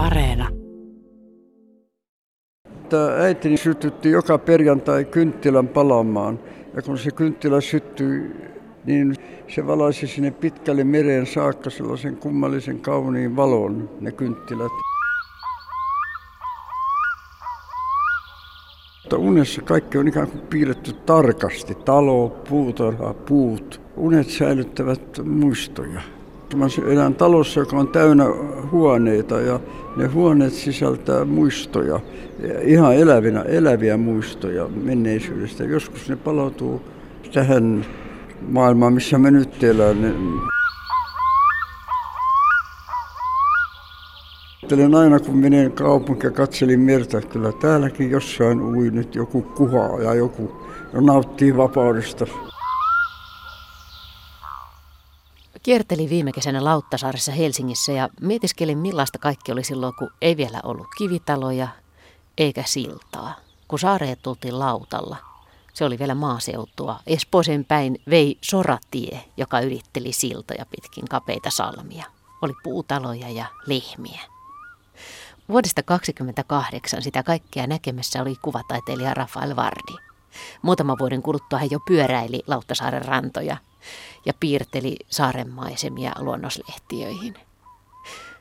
Areena. Tämä äitini sytytti joka perjantai kynttilän palamaan. Ja kun se kynttilä syttyi, niin se valaisi sinne pitkälle mereen saakka sellaisen kummallisen kauniin valon, ne kynttilät. Mutta unessa kaikki on ikään kuin piirretty tarkasti. Talo, puutarha, puut. Unet säilyttävät muistoja. Mä elän talossa, joka on täynnä huoneita ja ne huoneet sisältää muistoja, ihan elävinä, eläviä muistoja menneisyydestä. Joskus ne palautuu tähän maailmaan, missä me nyt elämme. Ajattelen aina, kun menen kaupunkiin ja katselin merta, kyllä täälläkin jossain ui nyt joku kuhaa ja joku nauttii vapaudesta. Kiertelin viime kesänä Lauttasaaressa Helsingissä ja mietiskelin millaista kaikki oli silloin, kun ei vielä ollut kivitaloja eikä siltaa. Kun saareet tultiin lautalla, se oli vielä maaseutua. Espoisen päin vei soratie, joka ylitteli siltoja pitkin kapeita salmia. Oli puutaloja ja lehmiä. Vuodesta 1928 sitä kaikkea näkemässä oli kuvataiteilija Rafael Vardi. Muutaman vuoden kuluttua hän jo pyöräili Lauttasaaren rantoja ja piirteli saarenmaisemia luonnoslehtiöihin.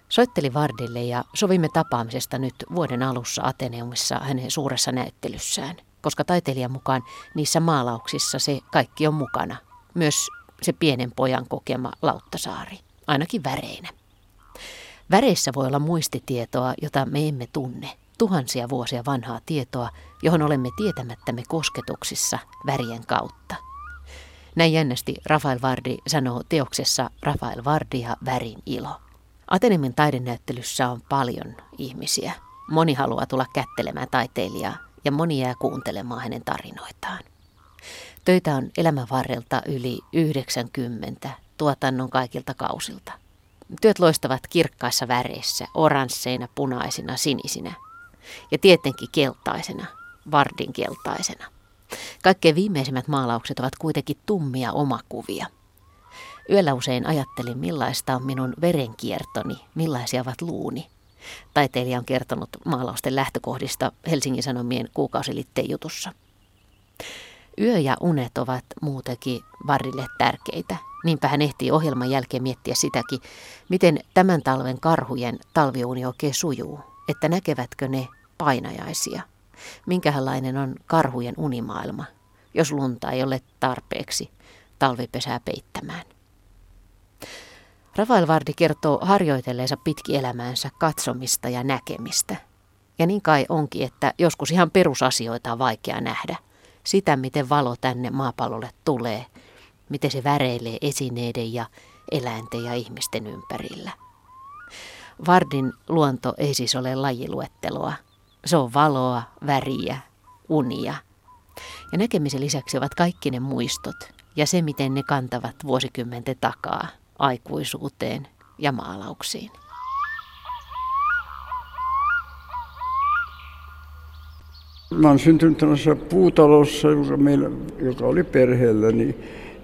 Soitteli Vardille ja sovimme tapaamisesta nyt vuoden alussa Ateneumissa hänen suuressa näyttelyssään, koska taiteilijan mukaan niissä maalauksissa se kaikki on mukana, myös se pienen pojan kokema Lauttasaari, ainakin väreinä. Väreissä voi olla muistitietoa, jota me emme tunne, tuhansia vuosia vanhaa tietoa, johon olemme tietämättämme kosketuksissa värien kautta. Näin jännästi Rafael Vardi sanoo teoksessa Rafael Vardi ja värin ilo. Atenemin taidenäyttelyssä on paljon ihmisiä. Moni haluaa tulla kättelemään taiteilijaa ja moni jää kuuntelemaan hänen tarinoitaan. Töitä on elämän varrelta yli 90 tuotannon kaikilta kausilta. Työt loistavat kirkkaissa väreissä, oransseina, punaisina, sinisinä ja tietenkin keltaisena, vardin keltaisena. Kaikkein viimeisimmät maalaukset ovat kuitenkin tummia omakuvia. Yöllä usein ajattelin, millaista on minun verenkiertoni, millaisia ovat luuni. Taiteilija on kertonut maalausten lähtökohdista Helsingin Sanomien kuukausilitteen jutussa. Yö ja unet ovat muutenkin Varrille tärkeitä. Niinpä hän ehtii ohjelman jälkeen miettiä sitäkin, miten tämän talven karhujen talviuni oikein sujuu, että näkevätkö ne painajaisia. Minkälainen on karhujen unimaailma, jos lunta ei ole tarpeeksi talvipesää peittämään. Rafael Vardi kertoo harjoitelleensa pitki elämäänsä katsomista ja näkemistä. Ja niin kai onkin, että joskus ihan perusasioita on vaikea nähdä. Sitä, miten valo tänne maapallolle tulee, miten se väreilee esineiden ja eläinten ja ihmisten ympärillä. Vardin luonto ei siis ole lajiluetteloa. Se on valoa, väriä, unia. Ja näkemisen lisäksi ovat kaikki ne muistot ja se, miten ne kantavat vuosikymmenten takaa aikuisuuteen ja maalauksiin. Mä olen syntynyt tällaisessa puutalossa, joka, meillä, joka oli perheelläni.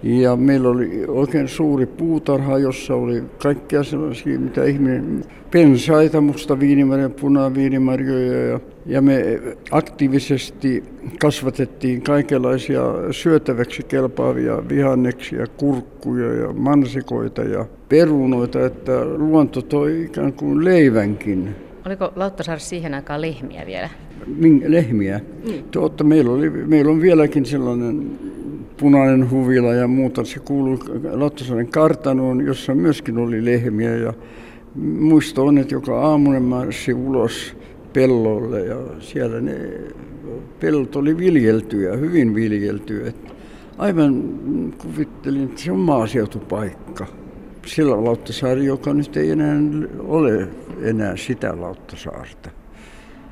Ja meillä oli oikein suuri puutarha, jossa oli kaikkea sellaisia, mitä ihminen, pensaita, musta viinimarjoja, punaviinimarjoja. Ja, ja me aktiivisesti kasvatettiin kaikenlaisia syötäväksi kelpaavia vihanneksia, kurkkuja ja mansikoita ja perunoita, että luonto toi ikään kuin leivänkin. Oliko Lauttasaari siihen aikaan lehmiä vielä? Lehmiä? Mm. Totta, meillä, oli, meillä on vieläkin sellainen punainen huvila ja muuta. Se kuuluu Lauttasaaren kartanoon, jossa myöskin oli lehmiä. Ja muisto on, että joka aamu ne marssi ulos pellolle ja siellä ne pellot oli viljeltyjä, hyvin viljeltyjä. Aivan kuvittelin, että se on maaseutupaikka. Sillä Lauttasaari, joka nyt ei enää ole enää sitä Lauttasaarta.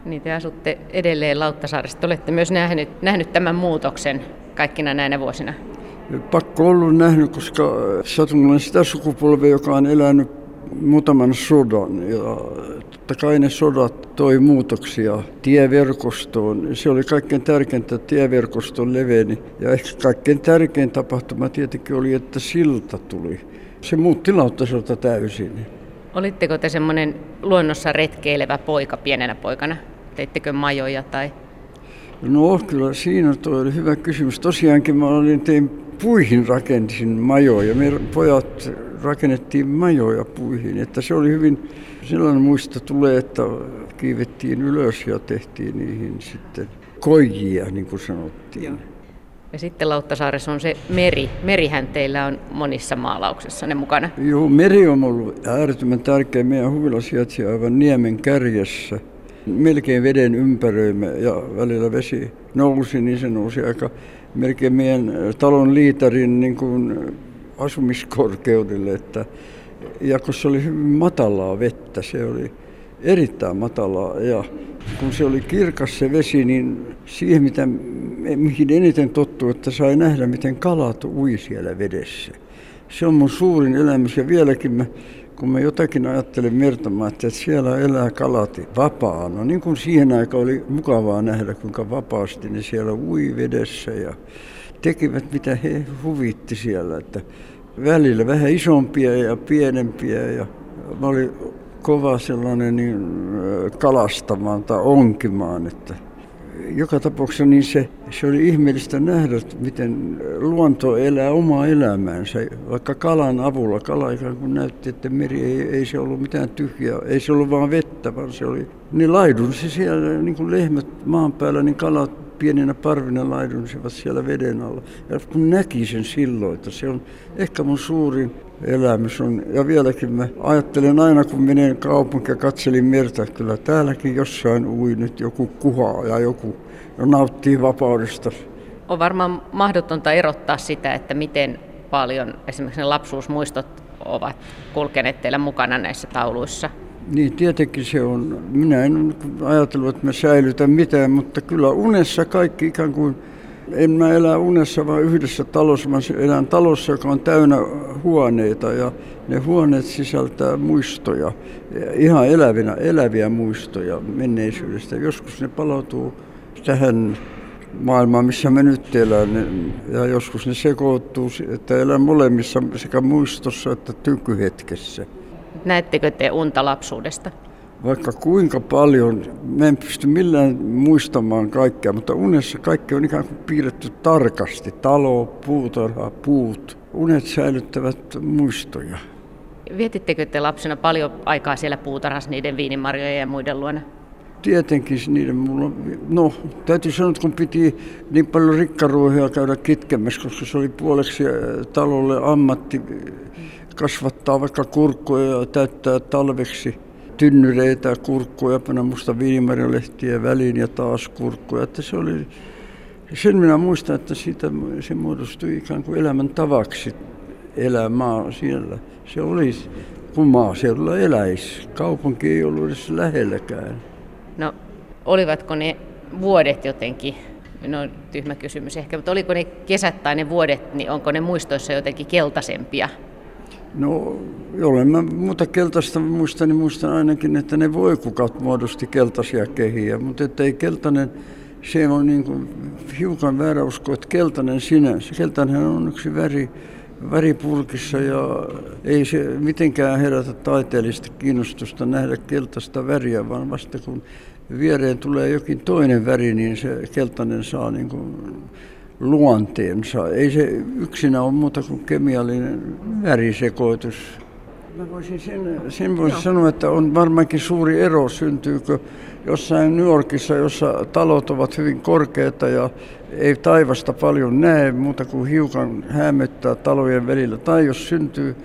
Niin te asutte edelleen Lauttasaaressa. Olette myös nähnyt, nähnyt tämän muutoksen kaikkina näinä vuosina? Pakko ollut nähnyt, koska satun sitä sukupolvea, joka on elänyt muutaman sodan. Ja totta kai ne sodat toi muutoksia tieverkostoon. Se oli kaikkein tärkeintä, että tieverkoston leveni. Ja ehkä kaikkein tärkein tapahtuma tietenkin oli, että silta tuli. Se muutti Lauttasalta täysin. Olitteko te semmoinen luonnossa retkeilevä poika pienenä poikana? Teittekö majoja tai? No kyllä siinä toi oli hyvä kysymys. Tosiaankin mä olin, tein puihin rakentin majoja. Me pojat rakennettiin majoja puihin. Että se oli hyvin, sellainen muista tulee, että kiivettiin ylös ja tehtiin niihin sitten koijia, niin kuin sanottiin. Joo. Ja sitten Lauttasaaressa on se meri. Merihän teillä on monissa maalauksissa ne mukana. Joo, meri on ollut äärettömän tärkeä. Meidän huvila sijaitsi aivan niemen kärjessä. Melkein veden ympäröimä ja välillä vesi nousi, niin se nousi aika melkein meidän talon liitarin niin kuin asumiskorkeudelle. Että, ja kun se oli hyvin matalaa vettä, se oli erittäin matalaa ja kun se oli kirkas se vesi, niin siihen mitä, mihin eniten tottuu, että sai nähdä, miten kalat ui siellä vedessä. Se on mun suurin elämys ja vieläkin mä, kun mä jotakin ajattelen mertamaan, että siellä elää kalat vapaana, niin kuin siihen aikaan oli mukavaa nähdä, kuinka vapaasti ne siellä ui vedessä ja tekivät mitä he huvitti siellä. Että välillä vähän isompia ja pienempiä ja mä olin kova sellainen niin, kalastamaan tai onkimaan. Että joka tapauksessa niin se, se oli ihmeellistä nähdä, miten luonto elää omaa elämäänsä. Vaikka kalan avulla, kala ikään kuin näytti, että meri ei, ei se ollut mitään tyhjää, ei se ollut vaan vettä, vaan se oli, niin laidunsi siellä niin kuin lehmät maan päällä, niin kalat pieninä parvina laidunsivat siellä veden alla. Ja kun näki sen silloin, että se on ehkä mun suurin elämys on. Ja vieläkin mä ajattelen aina, kun menen kaupunkiin ja katselin merta, että kyllä täälläkin jossain ui nyt joku kuhaa ja joku nauttii vapaudesta. On varmaan mahdotonta erottaa sitä, että miten paljon esimerkiksi ne lapsuusmuistot ovat kulkeneet teillä mukana näissä tauluissa. Niin, tietenkin se on. Minä en ajatellut, että mä säilytän mitään, mutta kyllä unessa kaikki ikään kuin en mä elä unessa, vaan yhdessä talossa. Mä elän talossa, joka on täynnä huoneita ja ne huoneet sisältää muistoja, ihan elävinä, eläviä muistoja menneisyydestä. Joskus ne palautuu tähän maailmaan, missä me nyt elämme, ja joskus ne sekoittuu, että elän molemmissa sekä muistossa että tykyhetkessä. Näettekö te unta lapsuudesta? Vaikka kuinka paljon, mä en pysty millään muistamaan kaikkea, mutta unessa kaikki on ikään kuin piirretty tarkasti. Talo, puutarha, puut. Unet säilyttävät muistoja. Vietittekö te lapsena paljon aikaa siellä puutarhassa niiden viinimarjojen ja muiden luona? Tietenkin niiden mulla, no täytyy sanoa, että kun piti niin paljon rikkaruohia käydä kitkemässä, koska se oli puoleksi talolle ammatti kasvattaa vaikka kurkkuja ja täyttää talveksi tynnyreitä, kurkkuja, panna musta viinimarjolehtiä väliin ja taas kurkkuja. Että se oli, sen minä muistan, että siitä se muodostui ikään kuin elämän tavaksi elämää siellä. Se oli, kun maaseudulla eläisi. Kaupunki ei ollut edes lähelläkään. No, olivatko ne vuodet jotenkin no tyhmä kysymys ehkä, mutta oliko ne kesät tai ne vuodet, niin onko ne muistoissa jotenkin keltaisempia No, jollen mä muuta keltaista muistan, niin muistan ainakin, että ne voikukat muodosti keltaisia kehiä, mutta että ei keltainen, se on niin kuin hiukan väärä usko, että keltainen sinänsä. Keltainen on yksi väri, väripurkissa ja ei se mitenkään herätä taiteellista kiinnostusta nähdä keltaista väriä, vaan vasta kun viereen tulee jokin toinen väri, niin se keltainen saa niin kuin luonteensa. Ei se yksinä ole muuta kuin kemiallinen värisekoitus. Mä voisin sen, sen voisin sanoa, että on varmaankin suuri ero, syntyykö jossain New Yorkissa, jossa talot ovat hyvin korkeita ja ei taivasta paljon näe, muuta kuin hiukan hämöttää talojen välillä. Tai jos syntyy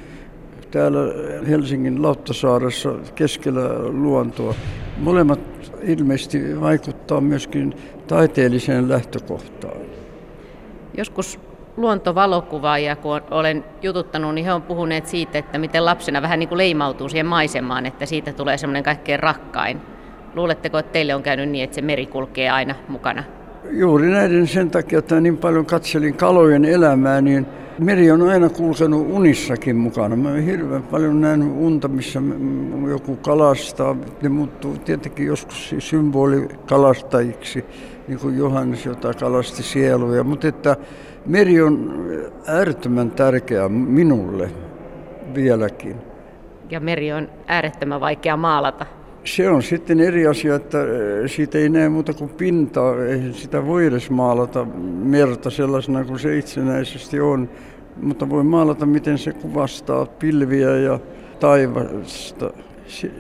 täällä Helsingin Lauttasaaressa keskellä luontoa. Molemmat ilmeisesti vaikuttaa myöskin taiteelliseen lähtökohtaan. Joskus luontovalokuvaajia, kun olen jututtanut, niin he on puhuneet siitä, että miten lapsena vähän niin kuin leimautuu siihen maisemaan, että siitä tulee semmoinen kaikkein rakkain. Luuletteko, että teille on käynyt niin, että se meri kulkee aina mukana? Juuri näiden sen takia, että niin paljon katselin kalojen elämää, niin meri on aina kulkenut unissakin mukana. Mä olen hirveän paljon nähnyt unta, missä joku kalastaa. Ne muuttuu tietenkin joskus symbolikalastajiksi niin kuin Johannes, jota kalasti sieluja. Mutta että meri on äärettömän tärkeä minulle vieläkin. Ja meri on äärettömän vaikea maalata. Se on sitten eri asia, että siitä ei näe muuta kuin pintaa. Ei sitä voi edes maalata merta sellaisena kuin se itsenäisesti on. Mutta voi maalata, miten se kuvastaa pilviä ja taivasta.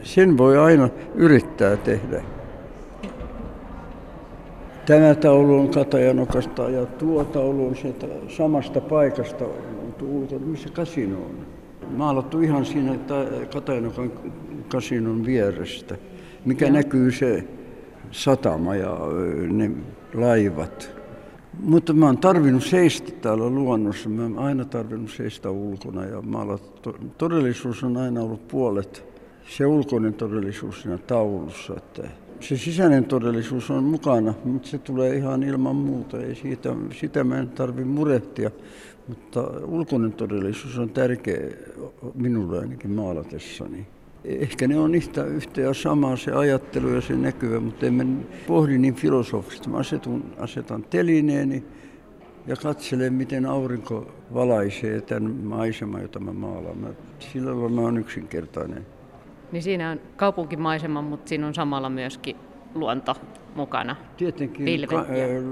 Sen voi aina yrittää tehdä. Tämä taulu on Katajanokasta ja tuo taulu on sieltä samasta paikasta, missä kasino on. Maalattu ihan siinä Katajanokan kasinon vierestä, mikä ja. näkyy se satama ja ne laivat. Mutta mä oon tarvinnut seistä täällä luonnossa. Mä oon aina tarvinnut seistä ulkona ja maalattu. Todellisuus on aina ollut puolet se ulkoinen todellisuus siinä taulussa. Että se sisäinen todellisuus on mukana, mutta se tulee ihan ilman muuta. Ei siitä, sitä mä en tarvi murehtia, mutta ulkoinen todellisuus on tärkeä minulle ainakin maalatessani. Ehkä ne on yhtä, yhtä ja samaa se ajattelu ja se näkyvä, mutta en pohdi niin filosofisesti. Mä asetun, asetan telineeni ja katselen, miten aurinko valaisee tämän maiseman, jota mä maalaan. Mä, sillä lailla mä oon yksinkertainen. Niin siinä on kaupunkimaisema, mutta siinä on samalla myöskin luonto mukana. Tietenkin ka-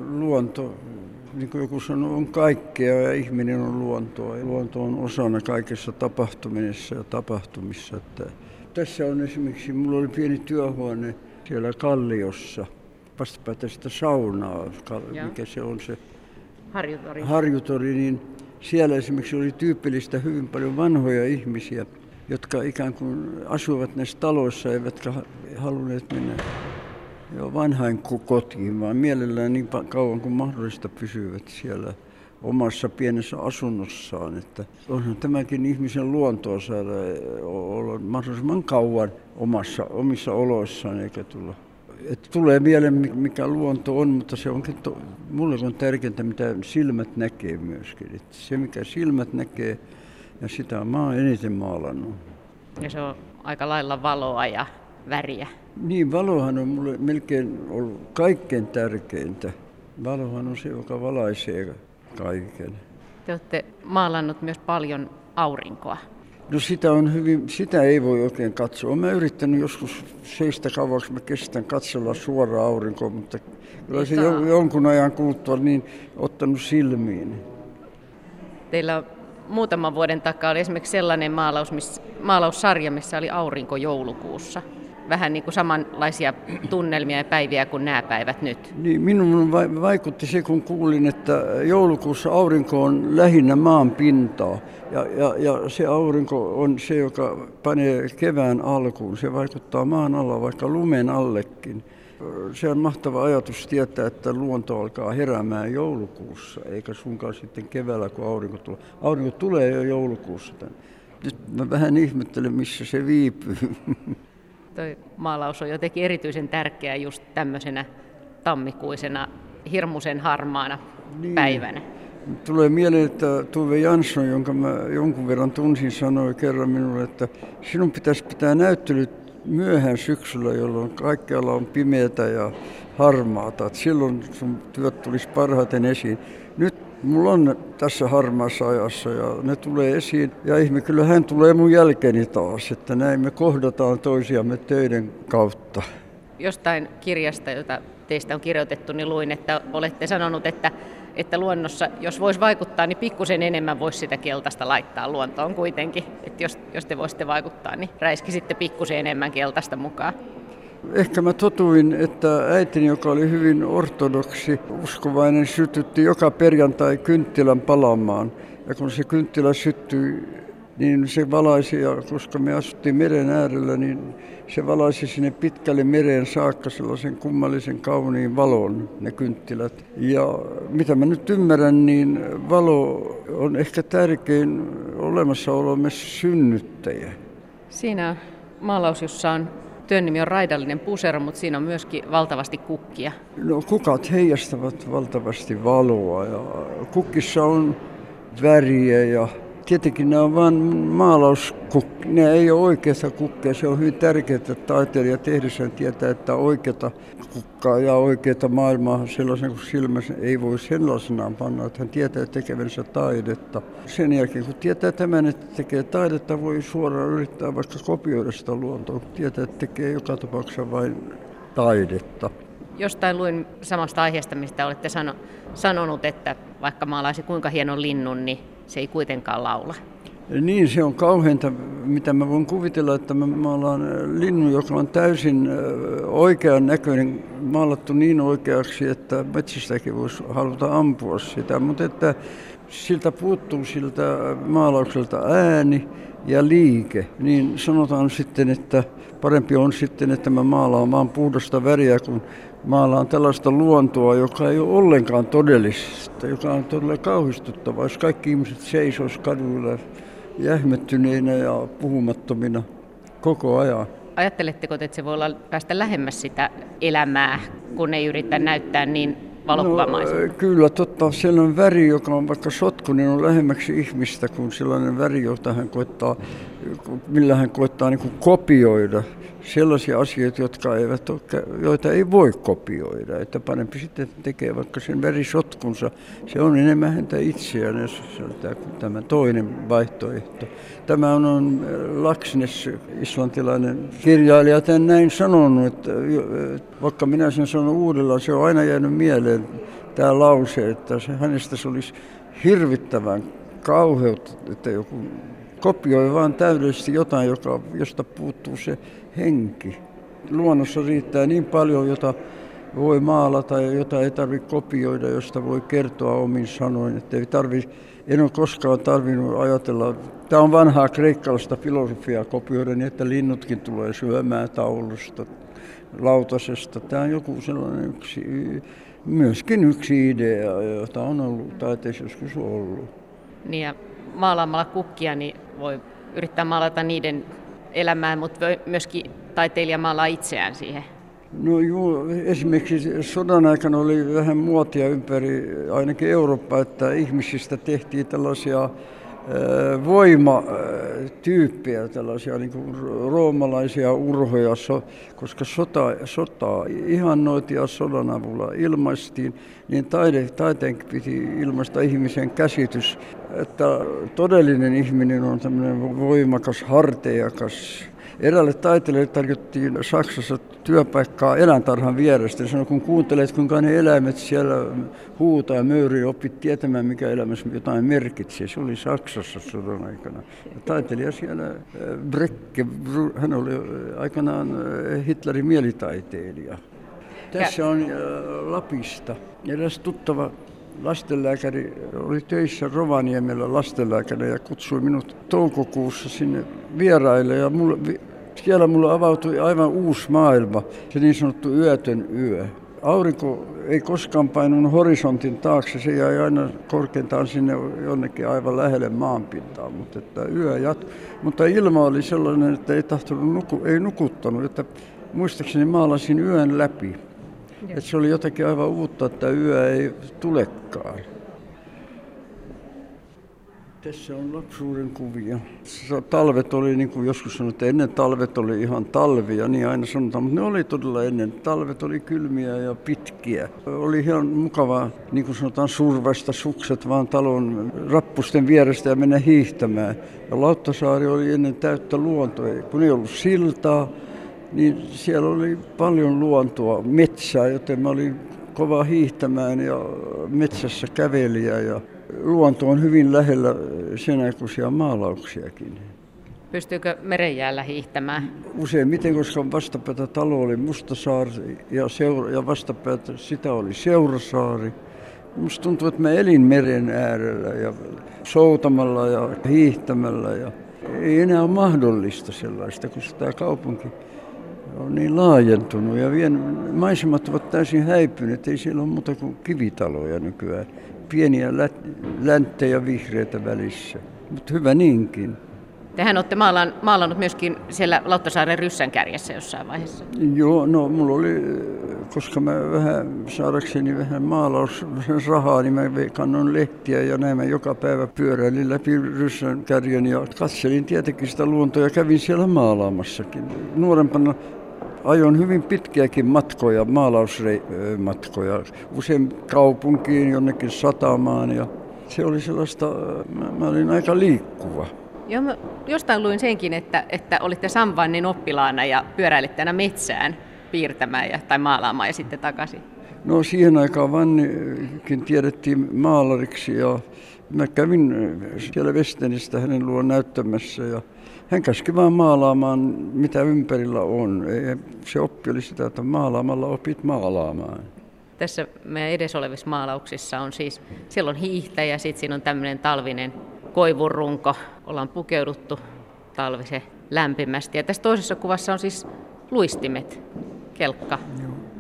luonto, niin kuin joku sanoo, on kaikkea ja ihminen on luontoa. Ja luonto on osana kaikessa tapahtumisessa ja tapahtumissa. Että tässä on esimerkiksi, mulla oli pieni työhuone siellä Kalliossa, vastapäätä sitä saunaa, mikä se on se harjutori. harjutori, niin siellä esimerkiksi oli tyypillistä hyvin paljon vanhoja ihmisiä, jotka ikään kuin asuivat näissä taloissa, eivätkä halunneet mennä jo vanhain kotiin, vaan mielellään niin kauan kuin mahdollista pysyvät siellä omassa pienessä asunnossaan. Että onhan tämäkin ihmisen luontoa saada olla mahdollisimman kauan omassa, omissa oloissaan eikä tulla. Et tulee mieleen, mikä luonto on, mutta se onkin to, mulle on tärkeintä, mitä silmät näkee myöskin. Et se, mikä silmät näkee, ja sitä mä oon eniten maalannut. Ja se on aika lailla valoa ja väriä. Niin, valohan on mulle melkein ollut kaikkein tärkeintä. Valohan on se, joka valaisee kaiken. Te olette maalannut myös paljon aurinkoa. No sitä, on hyvin, sitä ei voi oikein katsoa. Olen yrittänyt joskus seistä kauaksi, mä kestän katsella suoraan aurinkoa, mutta kyllä se jo, jonkun ajan kuluttua niin ottanut silmiin. Teillä on muutaman vuoden takaa oli esimerkiksi sellainen maalaus, miss, maalaussarja, missä oli aurinko joulukuussa. Vähän niin kuin samanlaisia tunnelmia ja päiviä kuin nämä päivät nyt. Niin, minun vaikutti se, kun kuulin, että joulukuussa aurinko on lähinnä maan pintaa. Ja, ja, ja se aurinko on se, joka panee kevään alkuun. Se vaikuttaa maan alla, vaikka lumen allekin se on mahtava ajatus tietää, että luonto alkaa heräämään joulukuussa, eikä sunkaan sitten keväällä, kun aurinko tulee. Aurinko tulee jo joulukuussa. Nyt mä vähän ihmettelen, missä se viipyy. Toi maalaus on jotenkin erityisen tärkeä just tämmöisenä tammikuisena, hirmuisen harmaana niin. päivänä. Tulee mieleen, että Tuve Jansson, jonka mä jonkun verran tunsin, sanoi kerran minulle, että sinun pitäisi pitää näyttelyt myöhään syksyllä, jolloin kaikkialla on pimeätä ja harmaata. Että silloin sun työt tulisi parhaiten esiin. Nyt mulla on tässä harmaassa ajassa ja ne tulee esiin. Ja ihme, kyllä hän tulee mun jälkeeni taas, että näin me kohdataan toisiamme töiden kautta. Jostain kirjasta, jota teistä on kirjoitettu, niin luin, että olette sanonut, että että luonnossa, jos voisi vaikuttaa, niin pikkusen enemmän voisi sitä keltaista laittaa luontoon kuitenkin. Että jos, jos te voisitte vaikuttaa, niin räiskisitte pikkusen enemmän keltaista mukaan. Ehkä mä totuin, että äitini, joka oli hyvin ortodoksi uskovainen, sytytti joka perjantai kynttilän palamaan. Ja kun se kynttilä syttyi niin se valaisi, ja koska me asuttiin meren äärellä, niin se valaisi sinne pitkälle mereen saakka sellaisen kummallisen kauniin valon, ne kynttilät. Ja mitä mä nyt ymmärrän, niin valo on ehkä tärkein olemassaolomme synnyttäjä. Siinä maalaus, jossa on työn nimi on raidallinen pusero, mutta siinä on myöskin valtavasti kukkia. No kukat heijastavat valtavasti valoa ja kukkissa on väriä ja tietenkin nämä on vain maalauskukkia, ne ei ole oikeassa kukkia. Se on hyvin tärkeää, että taiteilija tehdessään tietää, että oikeata kukkaa ja oikeata maailmaa sellaisen kuin silmässä ei voi sellaisenaan panna, että hän tietää tekevänsä taidetta. Sen jälkeen kun tietää tämän, että tekee taidetta, voi suoraan yrittää vaikka kopioida sitä luontoa, kun tietää, että tekee joka tapauksessa vain taidetta. Jostain luin samasta aiheesta, mistä olette sano, sanonut, että vaikka maalaisi kuinka hienon linnun, niin se ei kuitenkaan laula. Niin, se on kauheinta, mitä mä voin kuvitella, että mä maalaan linnun, joka on täysin oikean näköinen, maalattu niin oikeaksi, että metsistäkin voisi haluta ampua sitä, mutta että siltä puuttuu siltä maalaukselta ääni ja liike, niin sanotaan sitten, että parempi on sitten, että mä maalaan vaan puhdasta väriä, kun maalaan tällaista luontoa, joka ei ole ollenkaan todellista, joka on todella kauhistuttavaa, jos kaikki ihmiset seisoisivat kaduilla jähmettyneinä ja puhumattomina koko ajan. Ajatteletteko, että se voi olla päästä lähemmäs sitä elämää, kun ei yritä näyttää niin valokuvamaisesti? No, kyllä, totta. Sellainen väri, joka on vaikka sotkunen, on lähemmäksi ihmistä kuin sellainen väri, jota hän koittaa, millä hän koittaa niin kopioida sellaisia asioita, jotka eivät ole, joita ei voi kopioida. Että parempi sitten tekee vaikka sen verisotkunsa. Se on enemmän häntä itseään, tämä toinen vaihtoehto. Tämä on, on Laksnes, islantilainen kirjailija, tämän näin sanonut, että vaikka minä sen sanon uudella, se on aina jäänyt mieleen tämä lause, että se, hänestä se olisi hirvittävän kauheutta, että joku kopioi vain täydellisesti jotain, joka, josta puuttuu se henki. Luonnossa riittää niin paljon, jota voi maalata ja jota ei tarvitse kopioida, josta voi kertoa omin sanoin. Että ei tarvi, en ole koskaan tarvinnut ajatella, tämä on vanhaa kreikkalaista filosofiaa kopioida niin, että linnutkin tulee syömään taulusta, lautasesta. Tämä on joku sellainen yksi, myöskin yksi idea, jota on ollut taiteessa joskus ollut. Niin ja maalaamalla kukkia niin voi yrittää maalata niiden elämää, mutta myöskin taiteilija maalaa itseään siihen. No joo, esimerkiksi sodan aikana oli vähän muotia ympäri ainakin Eurooppa, että ihmisistä tehtiin tällaisia voimatyyppejä, tällaisia niin kuin roomalaisia urhoja, koska sota, sotaa ihannoitiin ja sodan avulla ilmaistiin, niin taide, taiteen piti ilmaista ihmisen käsitys, että todellinen ihminen on tämmöinen voimakas, harteijakas, Eräälle taiteilijalle tarjottiin Saksassa työpaikkaa eläintarhan vierestä. Sanoi, kun kuuntelet, kuinka ne eläimet siellä huutaa ja möyrii, opit tietämään, mikä elämässä jotain merkitsee. Se oli Saksassa sodan aikana. Ja taiteilija siellä, äh, Brecke, hän oli äh, aikanaan äh, Hitlerin mielitaiteilija. Tässä on Lapista eräs tuttava lastenlääkäri oli töissä Rovaniemellä lastenlääkäri ja kutsui minut toukokuussa sinne vieraille ja mulle, siellä mulle avautui aivan uusi maailma, se niin sanottu yötön yö. Aurinko ei koskaan painunut horisontin taakse, se jäi aina korkeintaan sinne jonnekin aivan lähelle maanpintaa, mutta että yö jat... Mutta ilma oli sellainen, että ei tahtonut nuku... ei nukuttanut, että muistaakseni maalasin yön läpi. Että se oli jotakin aivan uutta, että yö ei tulekaan. Tässä on lapsuuden kuvia. Talvet oli, niin kuin joskus sanoin, että ennen talvet oli ihan talvia, niin aina sanotaan, mutta ne oli todella ennen. Talvet oli kylmiä ja pitkiä. Oli ihan mukavaa, niin kuin sanotaan, survasta sukset vaan talon rappusten vierestä ja mennä hiihtämään. Ja Lauttasaari oli ennen täyttä luontoa, kun ei ollut siltaa, niin siellä oli paljon luontoa, metsää, joten mä olin kova hiihtämään ja metsässä kävelijä ja luonto on hyvin lähellä sen aikuisia maalauksiakin. Pystyykö merenjäällä hiihtämään? Useimmiten, koska vastapäätä talo oli Mustasaari ja, seura, ja vastapäätä sitä oli Seurasaari. Musta tuntuu, että mä elin meren äärellä ja soutamalla ja hiihtämällä ja ei enää ole mahdollista sellaista, koska tämä kaupunki on niin laajentunut ja vien, maisemat ovat täysin häipyneet. Ei siellä ole muuta kuin kivitaloja nykyään. Pieniä lä- länttejä vihreitä välissä, mutta hyvä niinkin. Tehän olette maalannut myöskin siellä Lauttasaaren ryssän kärjessä jossain vaiheessa. Joo, no mulla oli, koska mä vähän saadakseni vähän maalaus rahaa, niin mä kannon lehtiä ja näin mä joka päivä pyöräilin läpi ryssän kärjen ja katselin tietenkin sitä luontoa ja kävin siellä maalaamassakin. Nuorempana ajoin hyvin pitkiäkin matkoja, maalausmatkoja, usein kaupunkiin, jonnekin satamaan ja se oli sellaista, mä, mä olin aika liikkuva. Joo, mä jostain luin senkin, että, että olitte Samvannin oppilaana ja pyöräilitte aina metsään piirtämään ja, tai maalaamaan ja sitten takaisin. No siihen aikaan Vannikin tiedettiin maalariksi ja mä kävin siellä Westenistä hänen luon näyttämässä ja hän käski vaan maalaamaan, mitä ympärillä on. Se oppi oli sitä, että maalaamalla opit maalaamaan. Tässä meidän edessä olevissa maalauksissa on siis, siellä on hiihtäjä, sitten siinä on tämmöinen talvinen koivurunko. Ollaan pukeuduttu talvisen lämpimästi. Ja tässä toisessa kuvassa on siis luistimet, kelkka.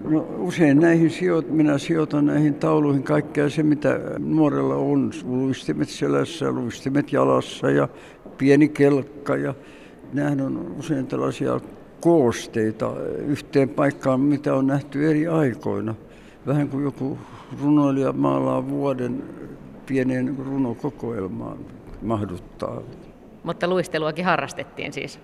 No, usein näihin sijoit, minä sijoitan näihin tauluihin kaikkea se, mitä nuorella on. Luistimet selässä, luistimet jalassa ja pieni kelkka. Ja nämähän on usein tällaisia koosteita yhteen paikkaan, mitä on nähty eri aikoina. Vähän kuin joku runoilija maalaa vuoden pieneen runokokoelmaan mahduttaa. Mutta luisteluakin harrastettiin siis?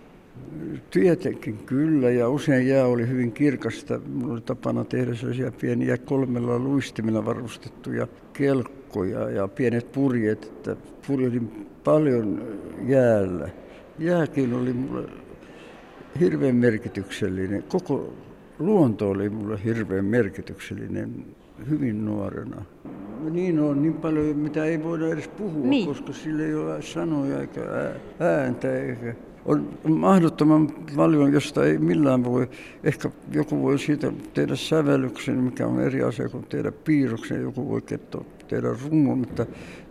Tietenkin kyllä, ja usein jää oli hyvin kirkasta. Minulla oli tapana tehdä sellaisia pieniä kolmella luistimilla varustettuja kelkkoja ja pienet purjet, että purjedin paljon jäällä. Jääkin oli mulle hirveän merkityksellinen. Koko luonto oli mulle hirveän merkityksellinen hyvin nuorena. Niin on niin paljon, mitä ei voida edes puhua, niin. koska sillä ei ole sanoja eikä ääntä eikä on mahdottoman paljon, josta ei millään voi, ehkä joku voi siitä tehdä sävellyksen, mikä on eri asia kuin tehdä piirroksen, joku voi tehdä rumon, mutta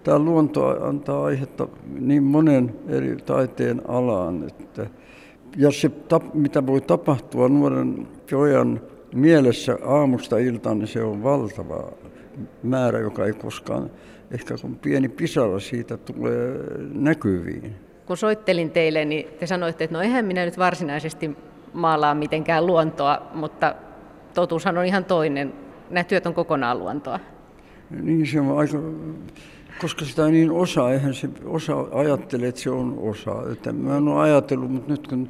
tämä luonto antaa aihetta niin monen eri taiteen alaan, että ja se, mitä voi tapahtua nuoren pojan mielessä aamusta iltaan, niin se on valtava määrä, joka ei koskaan, ehkä kun pieni pisara siitä tulee näkyviin. Kun soittelin teille, niin te sanoitte, että no eihän minä nyt varsinaisesti maalaa mitenkään luontoa, mutta totuushan on ihan toinen. Nämä työt on kokonaan luontoa. Niin se on aika, koska sitä niin osaa, eihän se osa ajattele, että se on osa. Että mä en ole ajatellut, mutta nyt kun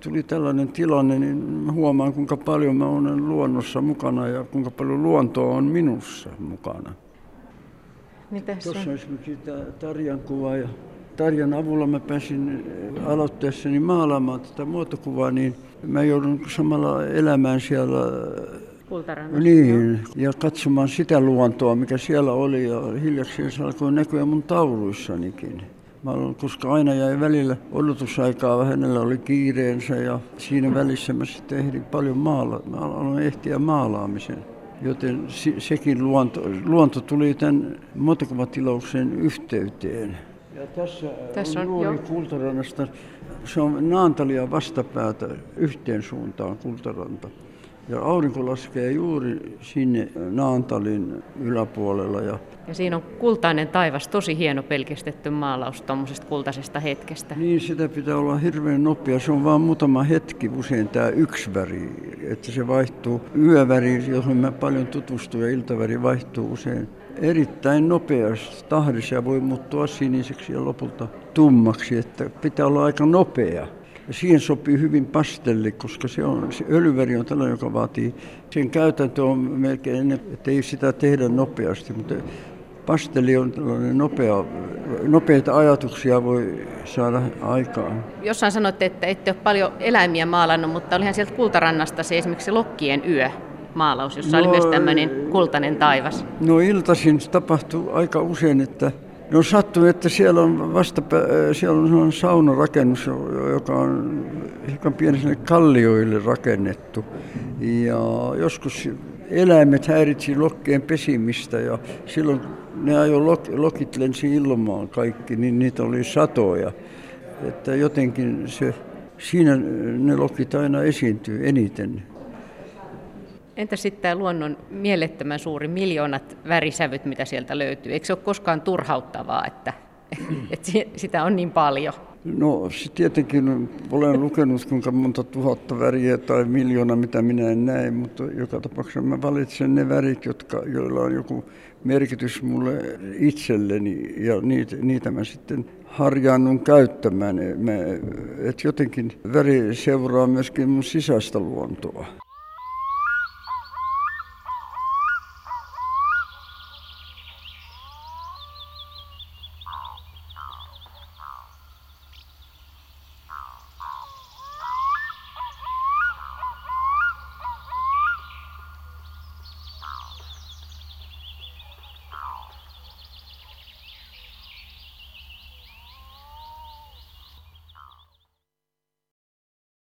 tuli tällainen tilanne, niin mä huomaan kuinka paljon mä olen luonnossa mukana ja kuinka paljon luontoa on minussa mukana. Mitäs Tuossa on esimerkiksi tämä Tarjan kuva ja Tarjan avulla mä pääsin aloitteessani maalaamaan tätä muotokuvaa, niin mä joudun samalla elämään siellä Kultarannassa. Niin, ja katsomaan sitä luontoa, mikä siellä oli, ja hiljaksi se alkoi näkyä mun tauluissanikin. Mä olen, koska aina jäi välillä odotusaikaa, hänellä oli kiireensä ja siinä välissä mä sitten ehdin paljon maala. Mä aloin ehtiä maalaamisen. Joten sekin luonto, luonto tuli tämän muotokuvatilauksen yhteyteen. Ja tässä, tässä on, on juuri Kultarannasta. Se on Naantalia vastapäätä yhteen suuntaan Kultaranta. Ja aurinko laskee juuri sinne Naantalin yläpuolella. Ja, ja siinä on kultainen taivas, tosi hieno pelkistetty maalaus tuommoisesta kultaisesta hetkestä. Niin, sitä pitää olla hirveän nopea. Se on vain muutama hetki usein tämä yksi väri, että se vaihtuu. Yöväri, johon mä paljon tutustun, ja iltaväri vaihtuu usein erittäin nopeasti tahdissa voi muuttua siniseksi ja lopulta tummaksi, että pitää olla aika nopea. Ja siihen sopii hyvin pastelli, koska se, on, se öljyväri on tällainen, joka vaatii, sen käytäntö on melkein, että ei sitä tehdä nopeasti, mutta pastelli on tällainen nopea, nopeita ajatuksia voi saada aikaan. Jossain sanoitte, että ette ole paljon eläimiä maalannut, mutta olihan sieltä Kultarannasta se esimerkiksi Lokkien yö maalaus, jossa no, oli myös tämmöinen kultainen taivas. No iltaisin tapahtuu aika usein, että No sattuu, että siellä on vasta siellä on saunarakennus, joka on hiukan pienille kallioille rakennettu. Ja joskus eläimet häiritsi lokkeen pesimistä ja silloin ne ajoi lok, lokit lensi ilmaan kaikki, niin niitä oli satoja. Että jotenkin se, siinä ne lokit aina esiintyy eniten. Entä sitten tämä luonnon mielettömän suuri miljoonat värisävyt, mitä sieltä löytyy? Eikö se ole koskaan turhauttavaa, että, että sitä on niin paljon? No tietenkin olen lukenut kuinka monta tuhatta väriä tai miljoona, mitä minä en näe, mutta joka tapauksessa mä valitsen ne värit, jotka, joilla on joku merkitys mulle itselleni ja niitä, niitä mä sitten harjaannun käyttämään. Mä, et jotenkin väri seuraa myöskin mun sisäistä luontoa.